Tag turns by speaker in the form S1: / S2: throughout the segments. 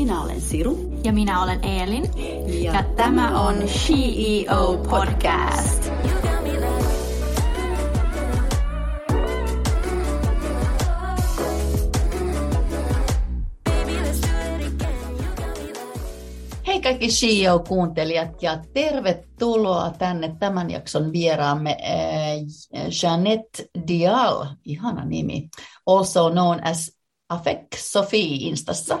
S1: Minä olen Siru.
S2: Ja minä olen Eelin.
S1: Ja, ja tämä on CEO Podcast. Hei kaikki CEO-kuuntelijat ja tervetuloa tänne tämän jakson vieraamme äh, Jeanette Dial, ihana nimi, also known as Afek Sophie Instassa.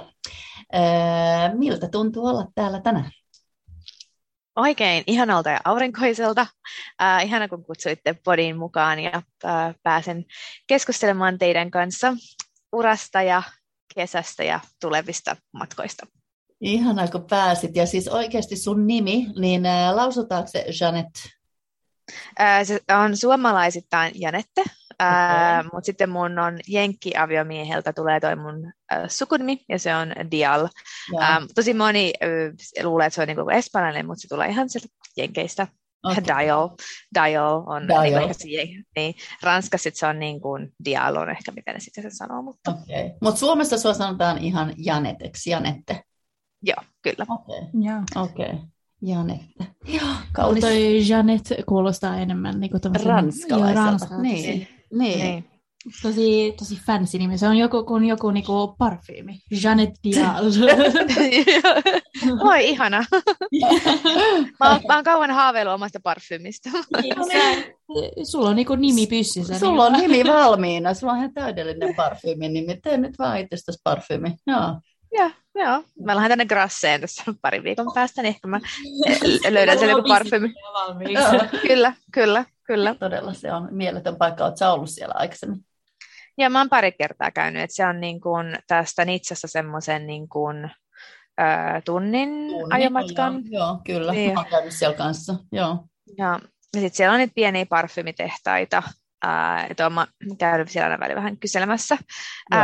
S1: Ää, miltä tuntuu olla täällä tänään?
S3: Oikein ihanalta ja aurinkoiselta. Äh, ihana, kun kutsuitte podiin mukaan ja äh, pääsen keskustelemaan teidän kanssa urasta ja kesästä ja tulevista matkoista.
S1: Ihanaa, kun pääsit. Ja siis oikeasti sun nimi, niin äh, lausutaanko se Janet?
S3: Äh, se on suomalaisittain Janette, Okay. Mutta sitten mun on Jenkki-aviomieheltä tulee toi mun äh, sukunimi, ja se on Dial. Ähm, tosi moni äh, luulee, että se on niinku espanjalainen, mutta se tulee ihan sieltä Jenkeistä. Okay. Dial. Dial on Dial. Niin, niin, Ranskassa se on niin kuin Dial on ehkä, miten ne sitten sen sanoo. Mutta
S1: okay. Mut Suomessa sua sanotaan ihan Janeteksi, Janette.
S3: Joo, kyllä.
S1: Okei. Okay. Okay. Janette.
S2: Joo, kaunis. Toi Janet kuulostaa enemmän niin kuin
S1: ranskalaiselta. Niin. Niin. Niin.
S2: Tosi, tosi fancy nimi. Se on joku kuin joku niinku parfyymi. Janet Dial.
S3: Oi, ihana. mä, oon, mä oon kauan haaveillut omasta parfyymistä.
S2: Niin, sulla on niinku nimi pystyssä.
S1: Sulla on nimi valmiina. Sulla on ihan täydellinen parfyymi nimi. Tee nyt vaan itsestäsi parfyymi. Joo.
S3: Joo, joo. Mä lähden tänne Grasseen tässä parin viikon päästä, niin ehkä mä löydän sen joku parfyymi. kyllä, kyllä. Kyllä.
S1: Todella se on mieletön paikka. Oletko ollut siellä aikaisemmin?
S3: Ja mä oon pari kertaa käynyt, että se on niin kuin tästä Nitsasta semmoisen niin kuin, tunnin, tunnin ajomatkan.
S1: Joo, joo kyllä. Niin. Mä oon käynyt siellä kanssa. Joo.
S3: Ja, ja sitten siellä on niitä pieniä parfymitehtaita, Uh, että olen käynyt siellä aina välillä vähän kyselemässä uh,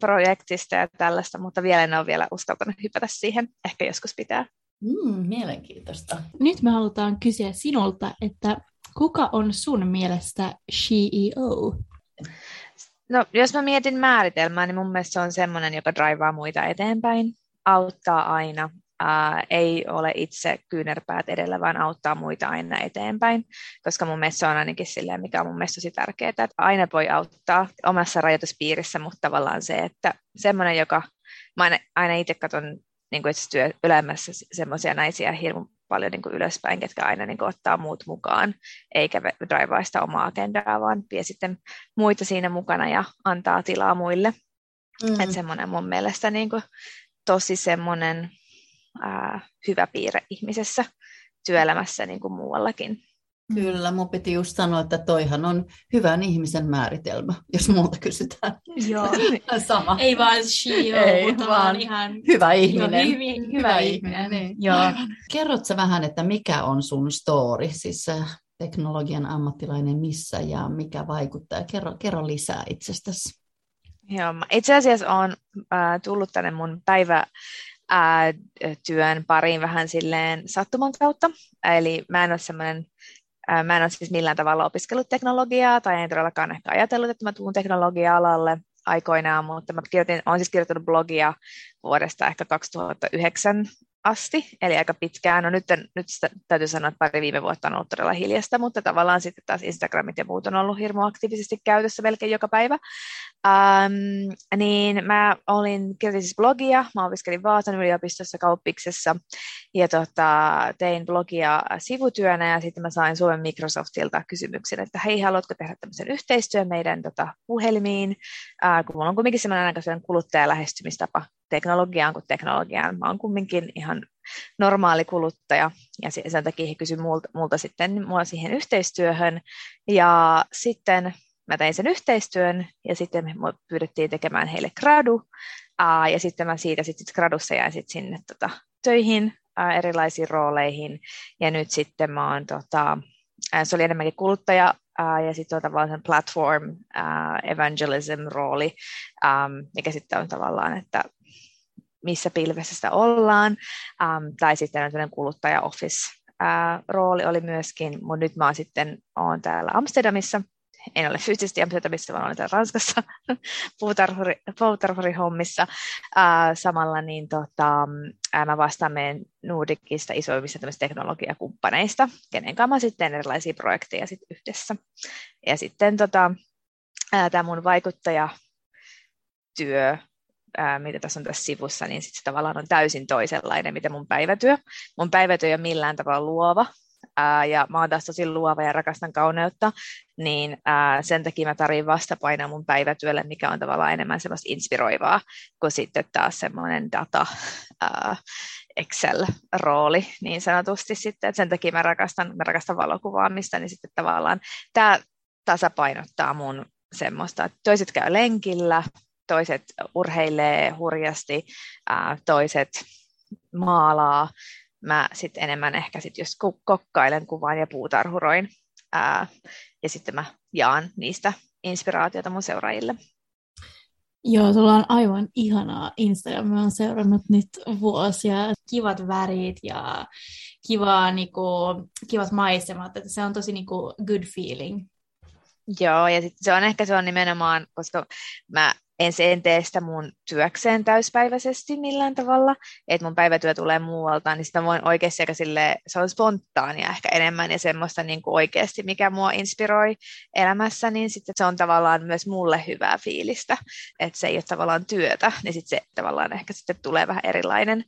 S3: projektista ja tällaista, mutta vielä en ole vielä uskaltanut hypätä siihen. Ehkä joskus pitää.
S1: Mm, mielenkiintoista.
S2: Nyt me halutaan kysyä sinulta, että Kuka on sun mielestä CEO?
S3: No, jos mä mietin määritelmää, niin mun mielestä se on semmoinen, joka draivaa muita eteenpäin, auttaa aina, ää, ei ole itse kyynärpäät edellä, vaan auttaa muita aina eteenpäin, koska mun mielestä se on ainakin silleen, mikä on mun mielestä tosi tärkeää, että aina voi auttaa omassa rajoituspiirissä, mutta tavallaan se, että semmoinen, joka, mä aina, aina itse katson niin kuin työelämässä semmoisia naisia hirmu paljon niin kuin ylöspäin, ketkä aina niin kuin ottaa muut mukaan, eikä draivaa sitä omaa agendaa, vaan vie sitten muita siinä mukana ja antaa tilaa muille. Mm. Että semmoinen mun mielestä niin kuin tosi semmoinen ää, hyvä piirre ihmisessä työelämässä niin kuin muuallakin.
S1: Kyllä, mun piti just sanoa, että toihan on hyvän ihmisen määritelmä, jos muuta kysytään.
S2: Joo.
S1: Sama.
S2: Ei vaan CEO, Ei, mutta vaan ihan
S1: hyvä ihminen.
S2: Joo, hyvä, hyvä, hyvä ihminen. Niin.
S1: Joo. Kerrotko vähän, että mikä on sun story, siis teknologian ammattilainen missä ja mikä vaikuttaa? Kerro, kerro lisää itsestäsi.
S3: Joo, itse asiassa olen äh, tullut tänne mun päivä ää, työn pariin vähän silleen sattuman kautta. Eli mä en ole semmoinen Mä en ole siis millään tavalla opiskellut teknologiaa tai en todellakaan ehkä ajatellut, että mä tuun teknologia-alalle aikoinaan, mutta mä kirjoitin, olen siis kirjoittanut blogia vuodesta ehkä 2009 asti, eli aika pitkään. No nyt, nyt täytyy sanoa, että pari viime vuotta on ollut todella hiljasta, mutta tavallaan sitten taas Instagramit ja muut on ollut hirmu aktiivisesti käytössä melkein joka päivä. Ähm, niin mä olin, kirjoitin siis blogia, mä opiskelin Vaasan yliopistossa kauppiksessa ja tota, tein blogia sivutyönä ja sitten mä sain Suomen Microsoftilta kysymyksen, että hei, haluatko tehdä tämmöisen yhteistyön meidän tota, puhelimiin, äh, kun mulla on kuitenkin semmoinen aika kuluttajalähestymistapa teknologiaan kuin teknologiaan. Mä oon kumminkin ihan normaali kuluttaja ja sen takia he kysyivät multa, multa sitten mua siihen yhteistyöhön ja sitten mä tein sen yhteistyön ja sitten me pyydettiin tekemään heille gradu. Ää, ja sitten mä siitä sitten gradussa jäin sitten sinne tota, töihin ää, erilaisiin rooleihin. Ja nyt sitten mä oon tota, ää, se oli enemmänkin kuluttaja ää, ja sitten on tavallaan sen platform ää, evangelism rooli, ää, mikä sitten on tavallaan, että missä pilvessä sitä ollaan, um, tai sitten tämmöinen kuluttaja office rooli oli myöskin, mutta nyt mä oon sitten oon täällä Amsterdamissa en ole fyysisesti Amsterdamissa, vaan olen Ranskassa puutarhuri, puutarhurihommissa. Samalla niin tota, uh, mä vastaan meidän Nordicista isoimmista teknologiakumppaneista, kenen kanssa mä sitten erilaisia projekteja sit yhdessä. Ja sitten tota, tämä mun vaikuttajatyö, ää, mitä tässä on tässä sivussa, niin sit se tavallaan on täysin toisenlainen, mitä mun päivätyö. Mun päivätyö ei ole millään tavalla luova, ää, ja mä oon taas tosi luova ja rakastan kauneutta, niin ää, sen takia mä tarvitsen vastapainoa mun päivätyölle, mikä on tavallaan enemmän semmoista inspiroivaa kuin sitten taas semmoinen data, ää, Excel-rooli niin sanotusti sitten, että sen takia mä rakastan, mä rakastan valokuvaamista, niin sitten tavallaan tämä tasapainottaa mun semmoista, että toiset käy lenkillä, toiset urheilee hurjasti, ää, toiset maalaa, mä sitten enemmän ehkä sit just kokkailen, kuvaan ja puutarhuroin. Ää, ja sitten mä jaan niistä inspiraatiota mun seuraajille.
S2: Joo, sulla on aivan ihanaa Instagram. Mä oon seurannut nyt vuosia. Kivat värit ja kivaa, niinku, kivat maisemat. Että se on tosi niinku, good feeling.
S3: Joo, ja sitten se on ehkä se on nimenomaan, koska mä en, en tee sitä mun työkseen täyspäiväisesti millään tavalla, että mun päivätyö tulee muualta, niin sitä voin oikeasti aika sille, se on spontaania ehkä enemmän ja semmoista niin kuin oikeasti, mikä mua inspiroi elämässä, niin sitten se on tavallaan myös mulle hyvää fiilistä, että se ei ole tavallaan työtä, niin sitten se tavallaan ehkä sitten tulee vähän erilainen.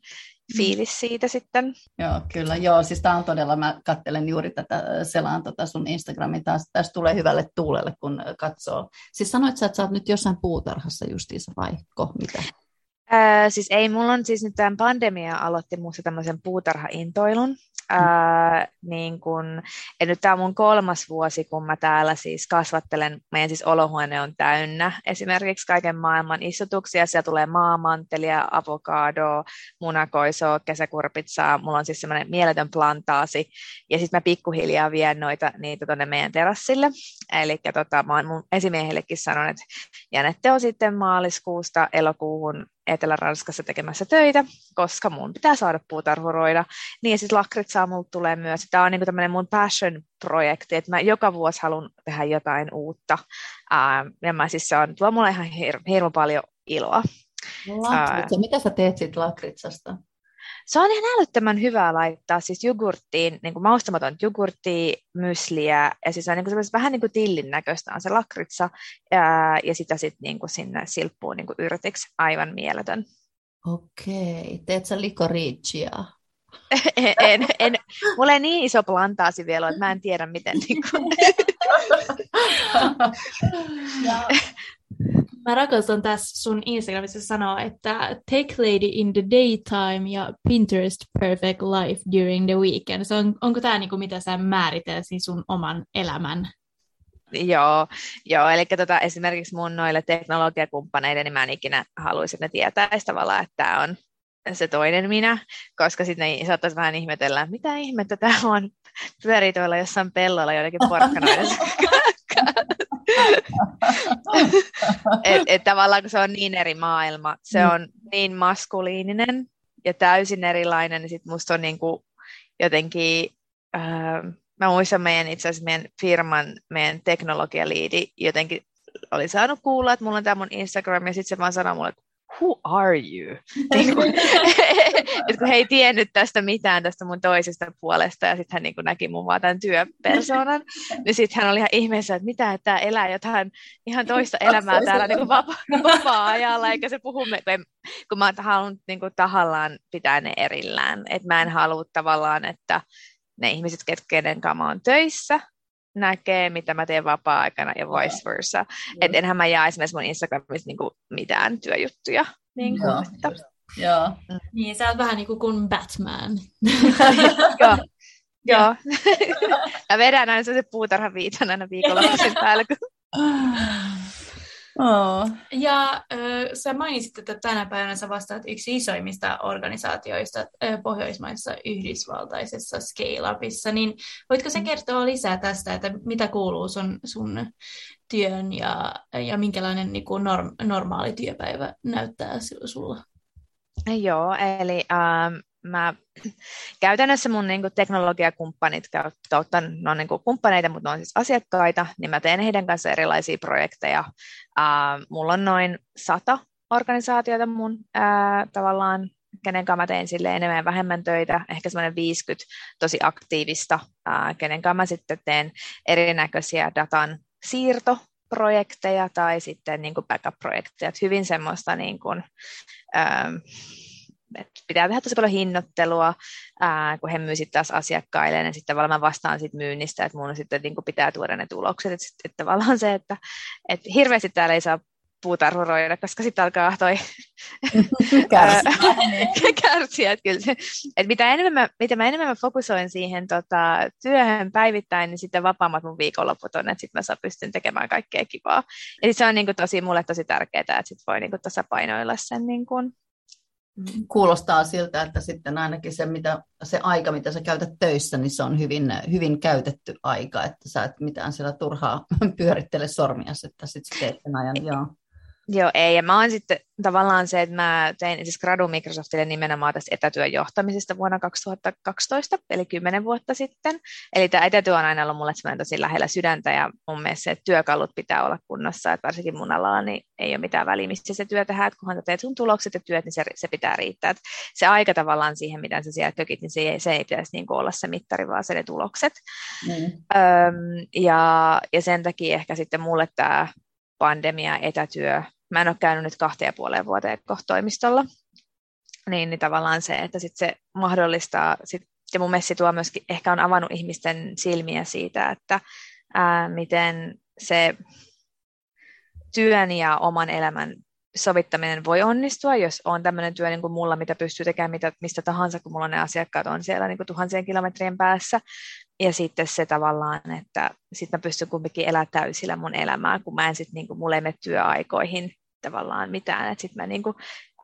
S3: Fiilis siitä sitten.
S1: Joo, kyllä. Joo, siis tämä on todella, mä katselen juuri tätä, selaan tota sun Instagramin, taas, tästä tulee hyvälle tuulelle, kun katsoo. Siis sanoit sä, että sä oot nyt jossain puutarhassa justiinsa vai ko, mitä?
S3: Öö, siis ei, mulla on siis nyt tämän pandemia aloitti muussa tämmöisen puutarhaintoilun, Ää, niin kun, ja nyt tämä on mun kolmas vuosi, kun mä täällä siis kasvattelen, meidän siis olohuone on täynnä esimerkiksi kaiken maailman istutuksia, siellä tulee maamantelia, avokado, munakoiso, kesäkurpitsaa, mulla on siis semmoinen mieletön plantaasi, ja sitten mä pikkuhiljaa vien noita niitä tuonne meidän terassille, eli tota, mä oon mun esimiehellekin sanonut, että Janette on sitten maaliskuusta elokuuhun Etelä-Ranskassa tekemässä töitä, koska mun pitää saada puutarhuroida. Niin sitten lakritsaa multa tulee myös. Tämä on niinku tämmöinen mun passion-projekti, että mä joka vuosi haluan tehdä jotain uutta. Uh, ja mä siis se on, tuo mulle ihan hir- hirveän paljon iloa.
S1: Lakritsa. Mitä sä teet sitten lakritsasta?
S3: Se on ihan älyttömän hyvää laittaa siis jogurttiin, niin kuin maustamaton jogurttia, mysliä, ja siis on niin kuin vähän niin kuin tillin näköistä on se lakritsa, ja, ja sitä sitten niin kuin sinne silppuun niin kuin yrtiksi, aivan mieletön.
S1: Okei, teet sä likoriitsia?
S3: en, en, en, mulla ei niin iso plantaasi vielä, että mä en tiedä miten. Niin kuin...
S2: Mä rakastan tässä sun Instagramissa sanoa, että take lady in the daytime ja Pinterest perfect life during the weekend. Se on, onko tämä niinku, mitä sä määritelsit sun oman elämän?
S3: Joo, joo eli tota, esimerkiksi mun noille teknologiakumppaneille, niin mä en ikinä haluaisin, ne tietäisi tavallaan, että tämä on se toinen minä, koska sitten ne saattaisi vähän ihmetellä, mitä ihmettä tämä on, pyörii tuolla jossain pellolla joidenkin porkkanoiden et, et tavallaan kun se on niin eri maailma, se mm. on niin maskuliininen ja täysin erilainen, niin sitten musta on niinku jotenkin, äh, mä muistan meidän itse asiassa meidän firman, meidän teknologialiidi jotenkin oli saanut kuulla, että mulla on tämä mun Instagram, ja sitten se vaan sanoi mulle, että who are you? niin kuin, kun he ei tiennyt tästä mitään tästä mun toisesta puolesta ja sitten hän niin kuin näki mun vaan tämän työpersonan, niin sitten hän oli ihan ihmeessä, että mitä, että tämä elää jotain ihan toista elämää täällä niin kuin vapa- vapaa-ajalla, eikä se puhu, me, kun mä haluan niin kuin tahallaan pitää ne erillään, että mä en halua tavallaan, että ne ihmiset, kenen kanssa mä oon töissä, näkee, mitä mä teen vapaa-aikana ja vice versa. Mm. Että enhän mä jaa esimerkiksi mun Instagramissa niinku mitään työjuttuja. Niin kuin,
S1: Joo.
S3: että...
S1: Joo.
S2: Mm. Niin, sä oot vähän niin kuin Batman.
S3: Joo. Joo. mä vedän aina se puutarhaviiton aina viikonloppuisin päällä. Kun...
S1: Oh.
S2: Ja äh, sä mainitsit, että tänä päivänä sä vastaat yksi isoimmista organisaatioista äh, Pohjoismaissa Yhdysvaltaisessa Scale-upissa, niin voitko sä kertoa lisää tästä, että mitä kuuluu sun, sun työn ja, ja minkälainen niin kuin norm, normaali työpäivä näyttää sulla?
S3: Joo, eli ähm, mä käytännössä mun niin kuin, teknologiakumppanit kautta, ne on niin kuin, kumppaneita, mutta ne on siis asiakkaita, niin mä teen heidän kanssa erilaisia projekteja. Uh, mulla on noin sata organisaatiota mun uh, tavallaan kenen kanssa mä teen sille enemmän ja vähemmän töitä, ehkä semmoinen 50 tosi aktiivista, uh, kenen kanssa mä sitten teen erinäköisiä datan siirtoprojekteja tai sitten niin kuin backup-projekteja, hyvin semmoista niin kuin, uh, pitää tehdä tosi paljon hinnoittelua, ää, kun he myy sitten taas asiakkaille, niin sitten tavallaan vastaan siitä myynnistä, että mun sitten niin pitää tuoda ne tulokset, että, että tavallaan se, että, että hirveästi täällä ei saa puutarhuroida, koska sitten alkaa toi kärsiä. että kyllä se, että mitä, enemmän mä, mitä mä enemmän mä fokusoin siihen tota, työhön päivittäin, niin sitten vapaammat mun viikonloput on, että sitten mä saa pystyn tekemään kaikkea kivaa. Ja se on niin kuin, tosi, mulle tosi tärkeää, että sitten voi niin kuin, tasapainoilla sen niin kuin,
S1: kuulostaa siltä, että sitten ainakin se, mitä, se aika, mitä sä käytät töissä, niin se on hyvin, hyvin käytetty aika, että sä et mitään siellä turhaa pyörittele sormia, että sitten teet sen ajan. Joo.
S3: Joo, ei. Ja mä oon sitten tavallaan se, että mä tein siis gradu Microsoftille nimenomaan tästä etätyön johtamisesta vuonna 2012, eli kymmenen vuotta sitten. Eli tämä etätyö on aina ollut mulle tosi lähellä sydäntä, ja mun mielestä se, että työkalut pitää olla kunnossa, että varsinkin mun alalla niin ei ole mitään väliä, missä se työ tehdään, että kunhan teet sun tulokset ja työt, niin se, se pitää riittää. Että se aika tavallaan siihen, mitä sä siellä tökit, niin se ei, se ei pitäisi niin olla se mittari, vaan se ne tulokset. Mm. Öm, ja, ja sen takia ehkä sitten mulle tämä pandemia, etätyö. Mä en ole käynyt nyt kahteen ja puoleen vuoteen toimistolla. Niin, niin tavallaan se, että sit se mahdollistaa, sit, ja mun mielestä tuo myöskin ehkä on avannut ihmisten silmiä siitä, että ää, miten se työn ja oman elämän sovittaminen voi onnistua, jos on tämmöinen työ niin kuin mulla, mitä pystyy tekemään mitä, mistä tahansa, kun mulla ne asiakkaat on siellä niin kuin tuhansien kilometrien päässä. Ja sitten se tavallaan, että sitten mä pystyn kumminkin elämään täysillä mun elämää, kun mä en sitten, niin ei mene työaikoihin tavallaan mitään. Että sitten mä niin kuin,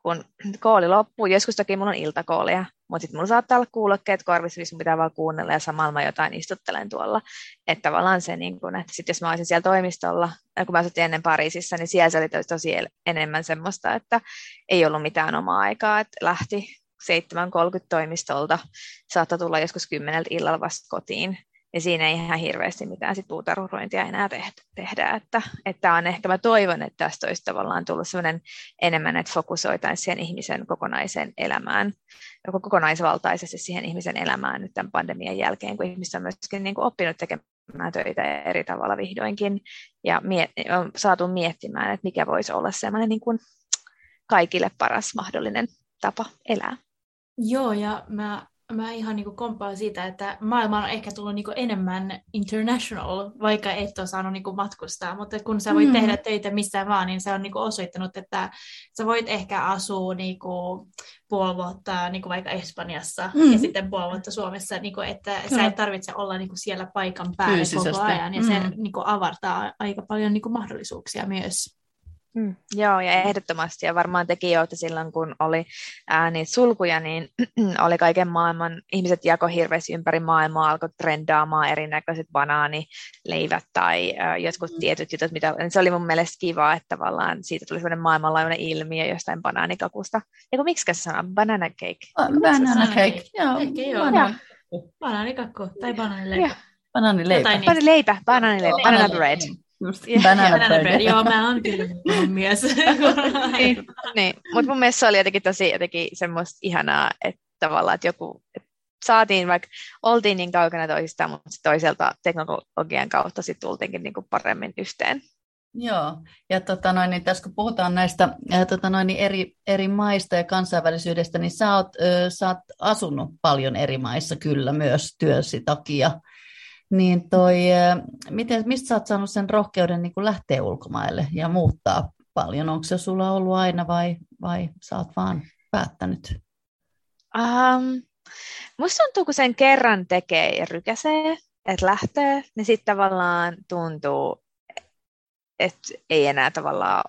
S3: kun kooli loppuu, joskus toki mulla on iltakoolia, mutta sitten mulla saattaa olla kuulokkeet korvissa, missä pitää vaan kuunnella ja samalla mä jotain istuttelen tuolla. Että tavallaan se, niin että sit jos mä olisin siellä toimistolla, kun mä asutin ennen Pariisissa, niin siellä se oli tosi enemmän semmoista, että ei ollut mitään omaa aikaa, että lähti 7.30 toimistolta, saattaa tulla joskus kymmeneltä illalla vasta kotiin, ja siinä ei ihan hirveästi mitään sit puutarhurointia enää tehdä. Että, että on ehkä, mä toivon, että tästä olisi tavallaan tullut sellainen enemmän, että fokusoitaisiin siihen ihmisen kokonaiseen elämään, joko kokonaisvaltaisesti siihen ihmisen elämään nyt tämän pandemian jälkeen, kun ihmiset on myöskin niin kuin oppinut tekemään töitä eri tavalla vihdoinkin, ja miet- on saatu miettimään, että mikä voisi olla sellainen niin kuin kaikille paras mahdollinen tapa elää.
S2: Joo, ja mä mä ihan niin komppaan siitä, että maailma on ehkä tullut niin enemmän international, vaikka et ole saanut niin matkustaa, mutta kun sä voit mm. tehdä töitä mistä vaan, niin se on niin osoittanut, että sä voit ehkä asua niin puoli vuotta niin vaikka Espanjassa mm. ja sitten puoli vuotta Suomessa, niin kuin, että Kyllä. sä et tarvitse olla niin siellä paikan päällä koko ajan, ja mm. se niin avartaa aika paljon niin mahdollisuuksia myös.
S3: Mm, joo, ja ehdottomasti, ja varmaan tekin jo, että silloin kun oli ää, niitä sulkuja, niin oli kaiken maailman, ihmiset jako hirveästi ympäri maailmaa, alkoi trendaamaan erinäköiset banaanileivät tai ää, jotkut mm. tietyt jutut, mitä, se oli mun mielestä kiva, että tavallaan siitä tuli sellainen maailmanlaajuinen ilmiö jostain banaanikakusta. Eikö miksi se sanoo? Banana cake.
S1: Banana cake, joo.
S2: Banana. Banaanikakku tai banaanileipä.
S1: Banaanileipä.
S3: Banaanileipä, banaanileipä, banana bread.
S1: Banana, banana bread.
S2: Joo, mä oon kyllä mies.
S3: niin, niin. mutta mun mielestä se oli jotenkin tosi jotenkin semmoista ihanaa, että tavallaan, että joku, että saatiin, vaikka oltiin niin kaukana toisistaan, mutta toiselta teknologian kautta sitten tultiinkin niin kuin paremmin yhteen.
S1: Joo, ja tota noin, niin tässä kun puhutaan näistä ää, tota noin, niin eri, eri maista ja kansainvälisyydestä, niin sä oot, ö, sä oot asunut paljon eri maissa kyllä myös työsi takia. Niin toi, miten, mistä sä oot saanut sen rohkeuden niin lähteä ulkomaille ja muuttaa paljon? Onko se sulla ollut aina vai, vai sä oot vaan päättänyt?
S3: Um, musta tuntuu, kun sen kerran tekee ja rykäsee, että lähtee, niin sitten tavallaan tuntuu, että ei enää tavallaan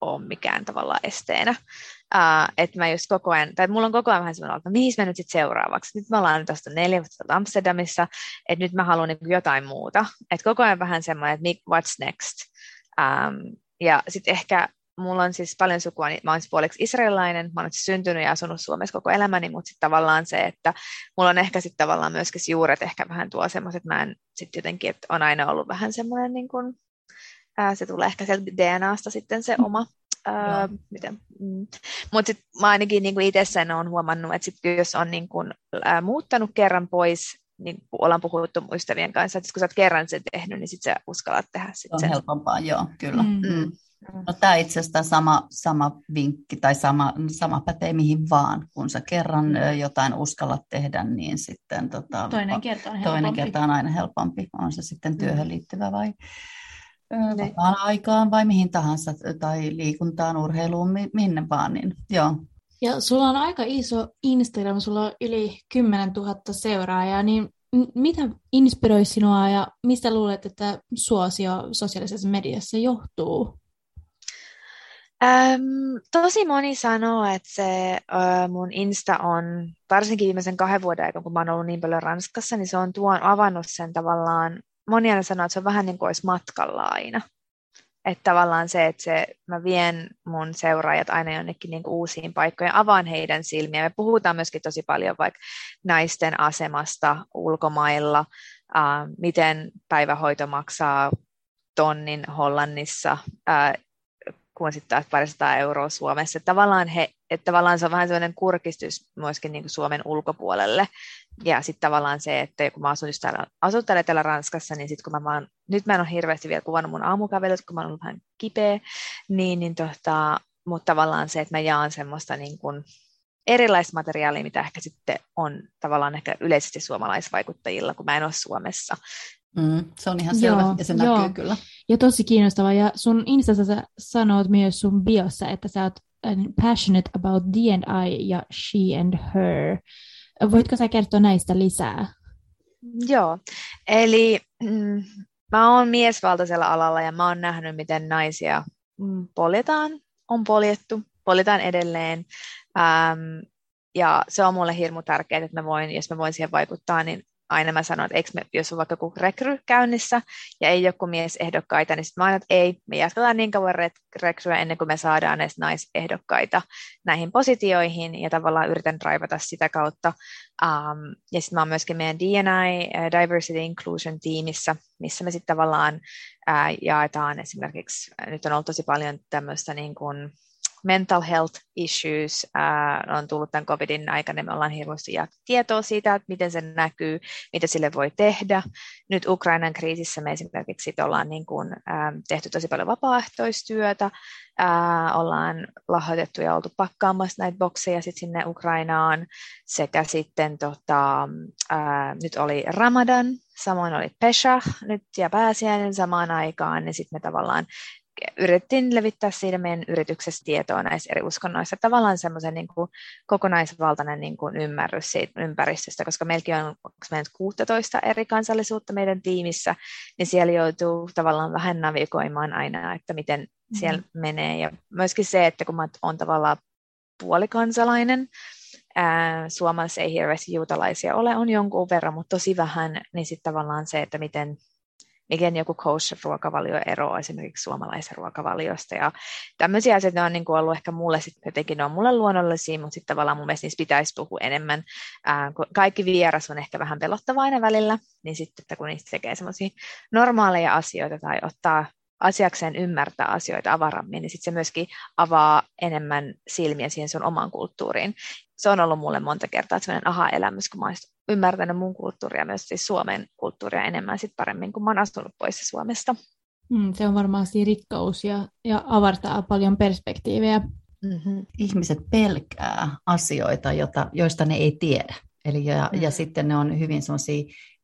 S3: ole mikään tavallaan esteenä. Uh, että mä just koko ajan, tai mulla on koko ajan vähän sellainen, että mihin mä nyt sitten seuraavaksi. Nyt me ollaan tästä neljä vuotta Amsterdamissa, että nyt mä haluan niin jotain muuta. Että koko ajan vähän semmoinen, että what's next. Um, ja sitten ehkä mulla on siis paljon sukua, niin mä oon siis puoliksi israelilainen, mä oon siis syntynyt ja asunut Suomessa koko elämäni, mutta sitten tavallaan se, että mulla on ehkä sitten tavallaan myöskin juuret ehkä vähän tuo semmoiset, että mä en sitten jotenkin, että on aina ollut vähän semmoinen niin kuin, ää, se tulee ehkä sieltä DNAsta sitten se oma Ää, miten? Mm. Mutta sitten mä ainakin niin itse sen olen huomannut, että sit jos on niin kuin, ää, muuttanut kerran pois, niin ollaan puhuttu ystävien kanssa, että kun sä oot kerran sen tehnyt, niin sitten sä uskallat tehdä sit
S1: on
S3: sen.
S1: helpompaa, joo, kyllä. Mm. Mm. No, tämä itse asiassa sama, sama vinkki tai sama, sama pätee mihin vaan. Kun sä kerran mm. jotain uskallat tehdä, niin sitten tota,
S2: toinen, kerta on
S1: toinen kerta on aina helpompi. On se sitten työhön liittyvä vai. Vapaan aikaan vai mihin tahansa, tai liikuntaan, urheiluun, minne vaan. Niin, joo.
S2: Ja sulla on aika iso Instagram, sulla on yli 10 000 seuraajaa, niin mitä inspiroi sinua ja mistä luulet, että suosio sosiaalisessa mediassa johtuu?
S3: Ähm, tosi moni sanoo, että se äh, mun Insta on, varsinkin viimeisen kahden vuoden aikana, kun mä oon ollut niin paljon Ranskassa, niin se on tuon avannut sen tavallaan, moni aina sanoo, että se on vähän niin kuin olisi matkalla aina. Että tavallaan se, että se, mä vien mun seuraajat aina jonnekin niin kuin uusiin paikkoihin, avaan heidän silmiä. Me puhutaan myöskin tosi paljon vaikka naisten asemasta ulkomailla, äh, miten päivähoito maksaa tonnin Hollannissa, äh, kun sitten taas parisataa euroa Suomessa. Että tavallaan, he, että tavallaan se on vähän sellainen kurkistus myöskin niin kuin Suomen ulkopuolelle. Ja sitten tavallaan se, että kun mä asun just täällä, asun täällä, täällä Ranskassa, niin sitten kun mä vaan, nyt mä en ole hirveästi vielä kuvannut mun aamukävelyt, kun mä oon ollut vähän kipeä, niin, niin tota, mutta tavallaan se, että mä jaan semmoista niin kuin erilaista materiaalia, mitä ehkä sitten on tavallaan ehkä yleisesti suomalaisvaikuttajilla, kun mä en ole Suomessa.
S1: Mm, se on ihan selvä joo, ja se joo. näkyy kyllä.
S2: Ja tosi kiinnostava. Ja sun Instassa sä sanot myös sun biossa, että sä oot äh, passionate about D and I ja she and her. Voitko sä kertoa näistä lisää?
S3: Joo, eli mm, mä oon miesvaltaisella alalla ja mä oon nähnyt, miten naisia mm, poljetaan, on poljettu, poljetaan edelleen. Ähm, ja se on mulle hirmu tärkeää, että mä voin, jos mä voin siihen vaikuttaa, niin aina mä sanon, että eikö me, jos on vaikka joku rekry käynnissä ja ei joku miesehdokkaita, niin sitten mä aina, että ei, me jatketaan niin kauan rekryä ennen kuin me saadaan edes naisehdokkaita näihin positioihin ja tavallaan yritän drivata sitä kautta. Um, ja sitten mä oon myöskin meidän D&I, uh, Diversity Inclusion tiimissä, missä me sitten tavallaan uh, jaetaan esimerkiksi, nyt on ollut tosi paljon tämmöistä niin kuin, mental health issues äh, on tullut tämän covidin aikana. Me ollaan hirveästi tietoa siitä, että miten se näkyy, mitä sille voi tehdä. Nyt Ukrainan kriisissä me esimerkiksi ollaan niin kuin, äh, tehty tosi paljon vapaaehtoistyötä, äh, ollaan lahjoitettu ja oltu pakkaamassa näitä bokseja sit sinne Ukrainaan, sekä sitten tota, äh, nyt oli Ramadan, samoin oli Pesach nyt ja pääsiäinen samaan aikaan, niin sitten me tavallaan yritettiin levittää siitä meidän yrityksessä tietoa näissä eri uskonnoissa. Tavallaan semmoisen niin kuin kokonaisvaltainen niin kuin ymmärrys siitä ympäristöstä, koska meilläkin on meidän 16 eri kansallisuutta meidän tiimissä, niin siellä joutuu tavallaan vähän navigoimaan aina, että miten mm-hmm. siellä menee. Ja myöskin se, että kun mä oon tavallaan puolikansalainen, ää, Suomessa ei hirveästi juutalaisia ole, on jonkun verran, mutta tosi vähän, niin sitten tavallaan se, että miten miten joku kosher-ruokavalio eroaa esimerkiksi suomalaisen ruokavaliosta. Ja tämmöisiä asioita on niin kuin ollut ehkä mulle sitten jotenkin, ne on mulle luonnollisia, mutta sitten tavallaan mun mielestä niistä pitäisi puhua enemmän. Ää, kaikki vieras on ehkä vähän pelottava aina välillä, niin sitten että kun niistä tekee semmoisia normaaleja asioita tai ottaa asiakseen ymmärtää asioita avarammin, niin sitten se myöskin avaa enemmän silmiä siihen sun omaan kulttuuriin. Se on ollut mulle monta kertaa sellainen aha-elämys, kun mä olen ymmärtänyt mun kulttuuria, myös siis Suomen kulttuuria enemmän sit paremmin, kun mä oon astunut pois Suomesta.
S2: Mm, se on varmasti rikkaus ja, ja avartaa paljon perspektiivejä.
S1: Mm-hmm. Ihmiset pelkää asioita, jota, joista ne ei tiedä. Eli ja, mm-hmm. ja sitten ne on hyvin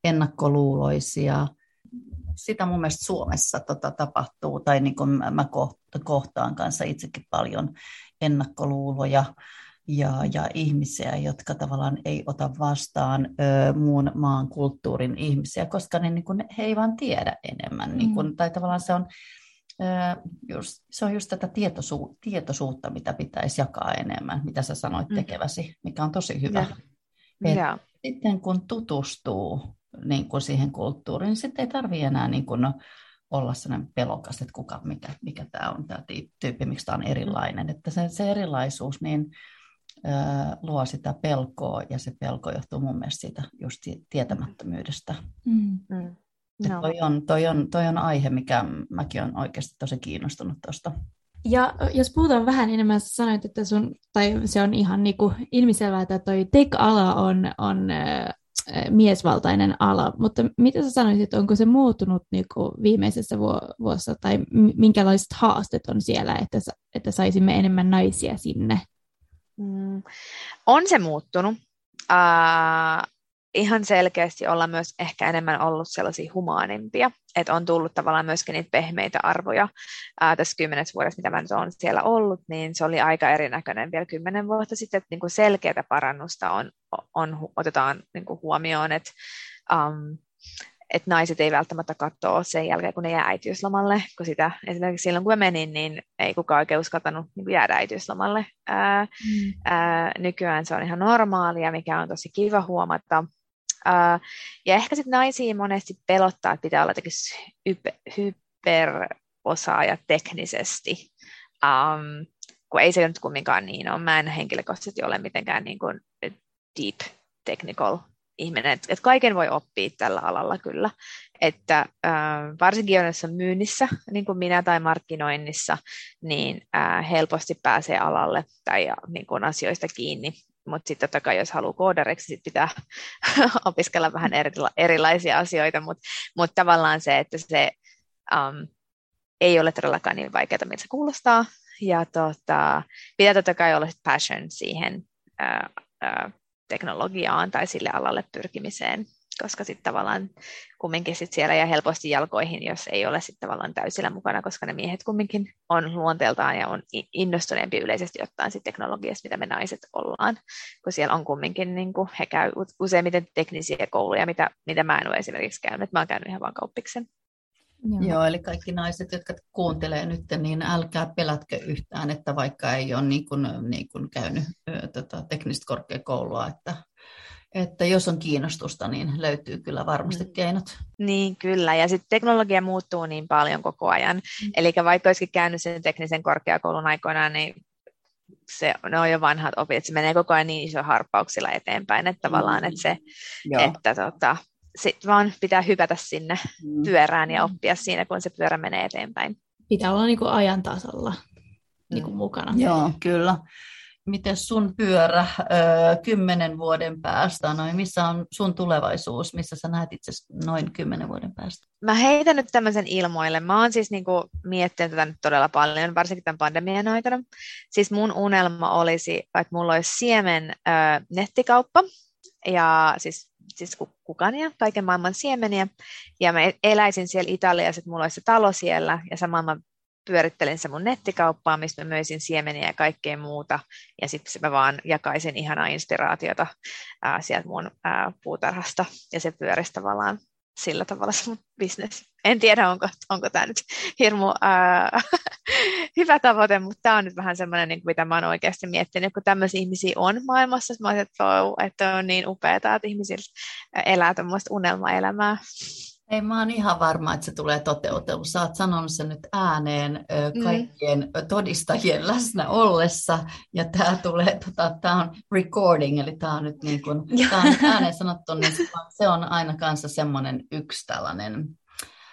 S1: ennakkoluuloisia, sitä mun mielestä Suomessa tota tapahtuu, tai niin kuin mä kohtaan kanssa itsekin paljon ennakkoluuloja ja, ja ihmisiä, jotka tavallaan ei ota vastaan ö, muun maan kulttuurin ihmisiä, koska ne, niin kuin, he ei vaan tiedä enemmän. Mm. Niin kuin, tai tavallaan se on, ö, just, se on just tätä tietoisu- tietoisuutta, mitä pitäisi jakaa enemmän, mitä sä sanoit mm. tekeväsi, mikä on tosi hyvä. Ja. Sitten kun tutustuu niin kuin siihen kulttuuriin, niin sitten ei tarvitse enää niin kuin olla sellainen pelokas, että kuka, mikä, mikä tämä on, tämä tyyppi, miksi tämä on erilainen. Että se, se erilaisuus niin luo sitä pelkoa, ja se pelko johtuu mun mielestä siitä just tietämättömyydestä. Mm. Mm. No. Toi, on, toi, on, toi on aihe, mikä mäkin olen oikeasti tosi kiinnostunut tuosta.
S4: Ja jos puhutaan vähän enemmän, sä sanoit, että sun, tai se on ihan niinku ilmiselvää, että toi tech-ala on, on äh, miesvaltainen ala, mutta mitä sä sanoisit, onko se muuttunut niinku viimeisessä vuosissa, tai minkälaiset haasteet on siellä, että, että saisimme enemmän naisia sinne?
S3: Mm, on se muuttunut. Uh, ihan selkeästi olla myös ehkä enemmän ollut sellaisia humaanimpia, että on tullut tavallaan myöskin niitä pehmeitä arvoja. Ää, tässä kymmenessä vuodessa, mitä mä nyt olen siellä ollut, niin se oli aika erinäköinen vielä kymmenen vuotta sitten, että niin kuin selkeätä parannusta on, on, otetaan niin kuin huomioon, että um, että naiset ei välttämättä katsoa sen jälkeen, kun ne jää äitiyslomalle, kun sitä esimerkiksi silloin, kun mä menin, niin ei kukaan oikein uskaltanut niin jäädä äitiyslomalle. Ää, mm. ää, nykyään se on ihan normaalia, mikä on tosi kiva huomata. Uh, ja ehkä sitten naisiin monesti pelottaa, että pitää olla hyperosaaja teknisesti, um, kun ei se nyt kumminkaan niin ole. Mä en henkilökohtaisesti ole mitenkään niin kuin deep technical ihminen, että et kaiken voi oppia tällä alalla kyllä, että äh, varsinkin jos myynnissä, niin kuin minä tai markkinoinnissa, niin äh, helposti pääsee alalle tai niin kuin asioista kiinni. Mutta sitten totta kai jos haluaa koodareksi, sit pitää opiskella vähän erila- erilaisia asioita, mutta mut tavallaan se, että se um, ei ole todellakaan niin vaikeaa, miltä se kuulostaa, ja tota, pitää totta kai olla passion siihen ää, ää, teknologiaan tai sille alalle pyrkimiseen, koska sitten tavallaan kumminkin sit siellä ja helposti jalkoihin, jos ei ole sitten tavallaan täysillä mukana, koska ne miehet kumminkin on luonteeltaan ja on innostuneempi yleisesti ottaen sit teknologiasta, mitä me naiset ollaan, kun siellä on kumminkin, niin kuin, he käy useimmiten teknisiä kouluja, mitä, mitä mä en ole esimerkiksi käynyt, mä oon käynyt ihan vaan kauppiksen.
S1: Joo. Joo, eli kaikki naiset, jotka kuuntelee nyt, niin älkää pelätkö yhtään, että vaikka ei ole niin kuin, niin kuin käynyt tota, teknistä korkeakoulua, että että jos on kiinnostusta, niin löytyy kyllä varmasti mm. keinot.
S3: Niin, kyllä. Ja sitten teknologia muuttuu niin paljon koko ajan. Mm. Eli vaikka olisikin käynyt sen teknisen korkeakoulun aikoinaan, niin se, ne on jo vanhat opit, se menee koko ajan niin iso harppauksilla eteenpäin, että tavallaan, että se, Joo. että tota, sit vaan pitää hypätä sinne mm. pyörään ja oppia siinä, kun se pyörä menee eteenpäin.
S4: Pitää olla niin kuin ajan tasalla niin kuin mukana.
S1: Joo, kyllä miten sun pyörä ö, kymmenen vuoden päästä, noin, missä on sun tulevaisuus, missä sä näet itse noin kymmenen vuoden päästä?
S3: Mä heitän nyt tämmöisen ilmoille. Mä oon siis niinku miettinyt tätä nyt todella paljon, varsinkin tämän pandemian aikana. Siis mun unelma olisi, että mulla olisi siemen ö, nettikauppa, ja siis siis kukania, kaiken maailman siemeniä, ja mä eläisin siellä Italiassa, että mulla olisi se talo siellä, ja samalla mä pyörittelin se mun nettikauppaa, mistä mä möisin siemeniä ja kaikkea muuta, ja sitten mä vaan jakaisin ihanaa inspiraatiota ää, sieltä mun ää, puutarhasta, ja se pyörisi tavallaan sillä tavalla se mun business. En tiedä, onko, onko tämä nyt hirmu ää, hyvä tavoite, mutta tämä on nyt vähän semmoinen, niin mitä mä oon oikeasti miettinyt, kun tämmöisiä ihmisiä on maailmassa, mä että, että on niin upeaa, että ihmisillä elää tämmöistä unelmaelämää.
S1: Ei, mä oon ihan varma, että se tulee toteutumaan. Sä oot sanonut sen nyt ääneen mm. kaikkien mm. todistajien läsnä ollessa, ja tämä tulee, tota, tämä on recording, eli tämä on nyt niin kuin, tää on ääneen sanottu, niin se on aina kanssa semmoinen yksi tällainen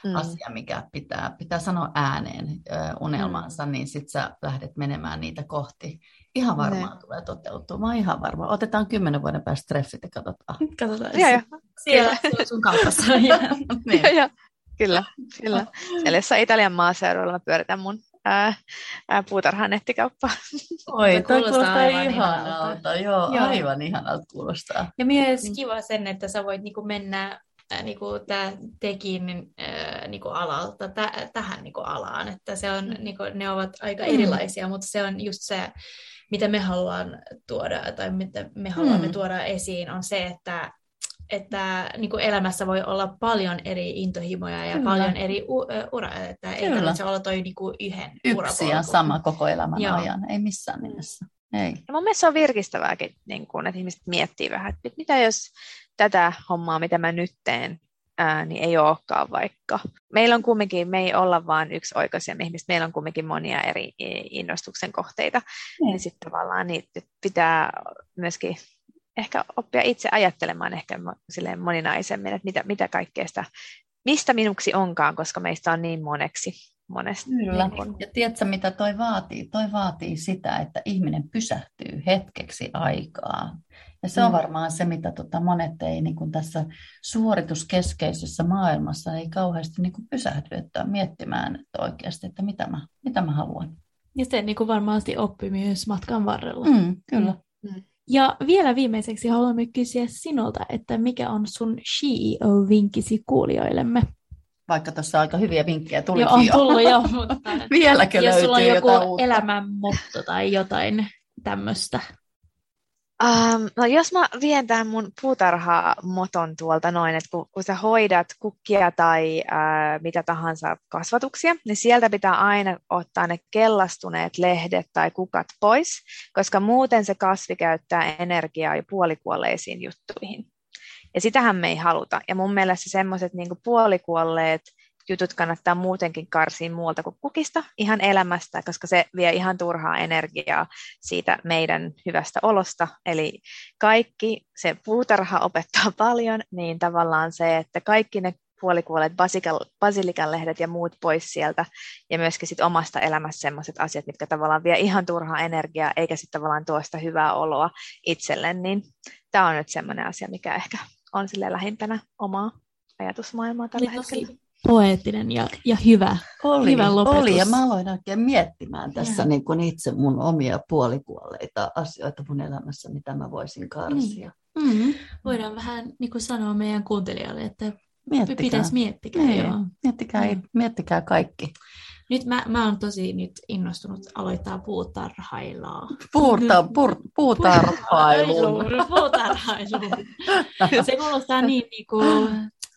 S1: mm. asia, mikä pitää, pitää sanoa ääneen ö, unelmansa, mm. niin sitten sä lähdet menemään niitä kohti. Ihan varmaan ne. tulee oon ihan varma. Otetaan kymmenen vuoden päästä treffit ja katsotaan.
S4: Katsotaan. Ja, ja. Siellä sun kaupassa.
S3: niin. ja, ja. Kyllä, kyllä. Siellä jossain Italian maaseudulla mä pyöritän mun ää, ää, puutarhan nettikauppaa.
S1: Oi, toi kuulostaa aivan ihanalta. Joo, Joo, aivan ihanalta kuulostaa.
S2: Ja myös kiva sen, että sä voit niinku mennä niinku, tää tekin äh, niinku alalta tä, tähän niinku alaan, että se on, niinku, ne ovat aika mm. erilaisia, mutta se on just se, mitä me haluan tuoda tai mitä me haluamme mm. tuoda esiin, on se, että että niin kuin elämässä voi olla paljon eri intohimoja ja Kyllä. paljon eri u- ura, että Kyllä. ei tarvitse olla toi niin kuin yhden
S1: Yksi ja sama koko elämän Joo. ajan, ei missään nimessä. Ei.
S3: Ja mun mielestä se on virkistävääkin, niin kuin, että ihmiset miettii vähän, että mitä jos tätä hommaa, mitä mä nyt teen, ää, niin ei olekaan vaikka. Meillä on kumminkin, me ei olla vain yksi oikoisia ihmistä, meillä on kumminkin monia eri innostuksen kohteita, mm. niin sitten tavallaan niitä pitää myöskin ehkä oppia itse ajattelemaan ehkä silleen moninaisemmin, että mitä, mitä kaikkea sitä, mistä minuksi onkaan, koska meistä on niin moneksi. Monesti.
S1: Kyllä. Niin ja tiedätkö, mitä toi vaatii? Toi vaatii sitä, että ihminen pysähtyy hetkeksi aikaa. Ja se on mm. varmaan se, mitä tota monet ei niin kuin tässä suorituskeskeisessä maailmassa ei kauheasti niin kuin pysähdy että miettimään että oikeasti, että mitä mä, mitä mä haluan.
S4: Ja se niin kuin varmasti oppii myös matkan varrella.
S1: Mm, kyllä. Mm.
S4: Ja vielä viimeiseksi haluamme kysyä sinulta, että mikä on sun CEO-vinkisi kuulijoillemme?
S1: Vaikka tuossa aika hyviä vinkkejä tuli
S4: jo. on tullut jo, mutta
S1: Vieläkö
S4: jos sulla on joku elämänmotto tai jotain tämmöistä.
S3: Um, no jos mä vien tämän mun puutarha-moton tuolta noin, että kun, kun sä hoidat kukkia tai uh, mitä tahansa kasvatuksia, niin sieltä pitää aina ottaa ne kellastuneet lehdet tai kukat pois, koska muuten se kasvi käyttää energiaa jo puolikuolleisiin juttuihin. Ja sitähän me ei haluta. Ja mun mielestä semmoiset niin puolikuolleet jutut kannattaa muutenkin karsia muualta kuin kukista, ihan elämästä, koska se vie ihan turhaa energiaa siitä meidän hyvästä olosta. Eli kaikki, se puutarha opettaa paljon, niin tavallaan se, että kaikki ne puolikuolleet basilikan lehdet ja muut pois sieltä, ja myöskin sit omasta elämässä sellaiset asiat, mitkä tavallaan vie ihan turhaa energiaa, eikä sitten tavallaan tuosta hyvää oloa itselle, niin tämä on nyt semmoinen asia, mikä ehkä on sille lähimpänä omaa ajatusmaailmaa tällä Oli hetkellä.
S4: Poeettinen ja, ja hyvä,
S1: oli,
S4: hyvä lopetus.
S1: Oli, ja mä aloin oikein miettimään tässä niin kuin itse mun omia puolikuolleita asioita mun elämässä, mitä mä voisin karsia.
S4: Niin. Mm-hmm. Voidaan vähän niin kuin sanoa meidän kuuntelijalle, että miettikää. pitäisi miettikää. Niin. Joo.
S1: Miettikää, mm. miettikää kaikki.
S4: Nyt mä, mä oon tosi nyt innostunut aloittaa puutarhailua.
S1: Puurta, pur, puutarhailuun.
S4: puutarhailuun. Se kuulostaa niin niinku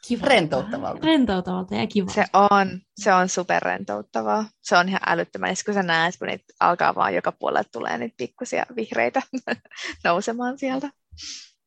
S1: kiva. Rentouttavalta.
S4: Rentouttavalta ja kiva.
S3: Se on, se on superrentouttavaa. Se on ihan älyttömän, kun sä näet, kun niitä alkaa vaan joka puolelle tulee niitä pikkusia vihreitä nousemaan sieltä.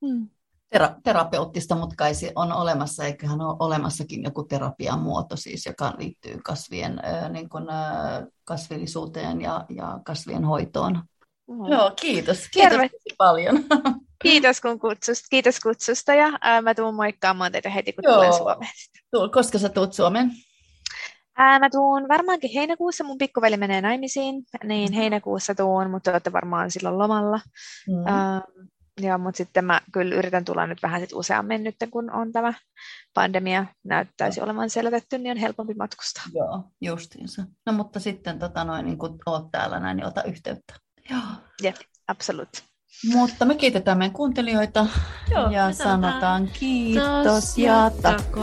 S1: Hmm tera- terapeuttista, mutta kai se on olemassa, eiköhän ole olemassakin joku terapian muoto siis, joka liittyy kasvien, äh, niin kuin, äh, kasvillisuuteen ja, ja kasvien hoitoon. Mm. Joo, kiitos. Kiitos Terve. paljon.
S3: Kiitos, kun kutsusta, kiitos kutsusta ja ää, mä tuun moikkaamaan teitä heti, kun Joo. tulen Suomeen.
S1: Tuo, koska sä tuut Suomeen?
S3: Ää, mä tuun varmaankin heinäkuussa, mun pikkuveli menee naimisiin, niin heinäkuussa tuun, mutta olette varmaan silloin lomalla. Mm. Ää, Joo, mutta sitten mä kyllä yritän tulla nyt vähän sit useammin nyt, kun on tämä pandemia näyttäisi Joo. olevan selvitetty, niin on helpompi matkustaa.
S1: Joo, justiinsa. No mutta sitten tota noin, niin kun oot täällä näin, niin ota yhteyttä.
S3: Joo. Jep, absolut.
S1: Mutta me kiitetään meidän kuuntelijoita Joo, ja sanotaan kiitos ja takko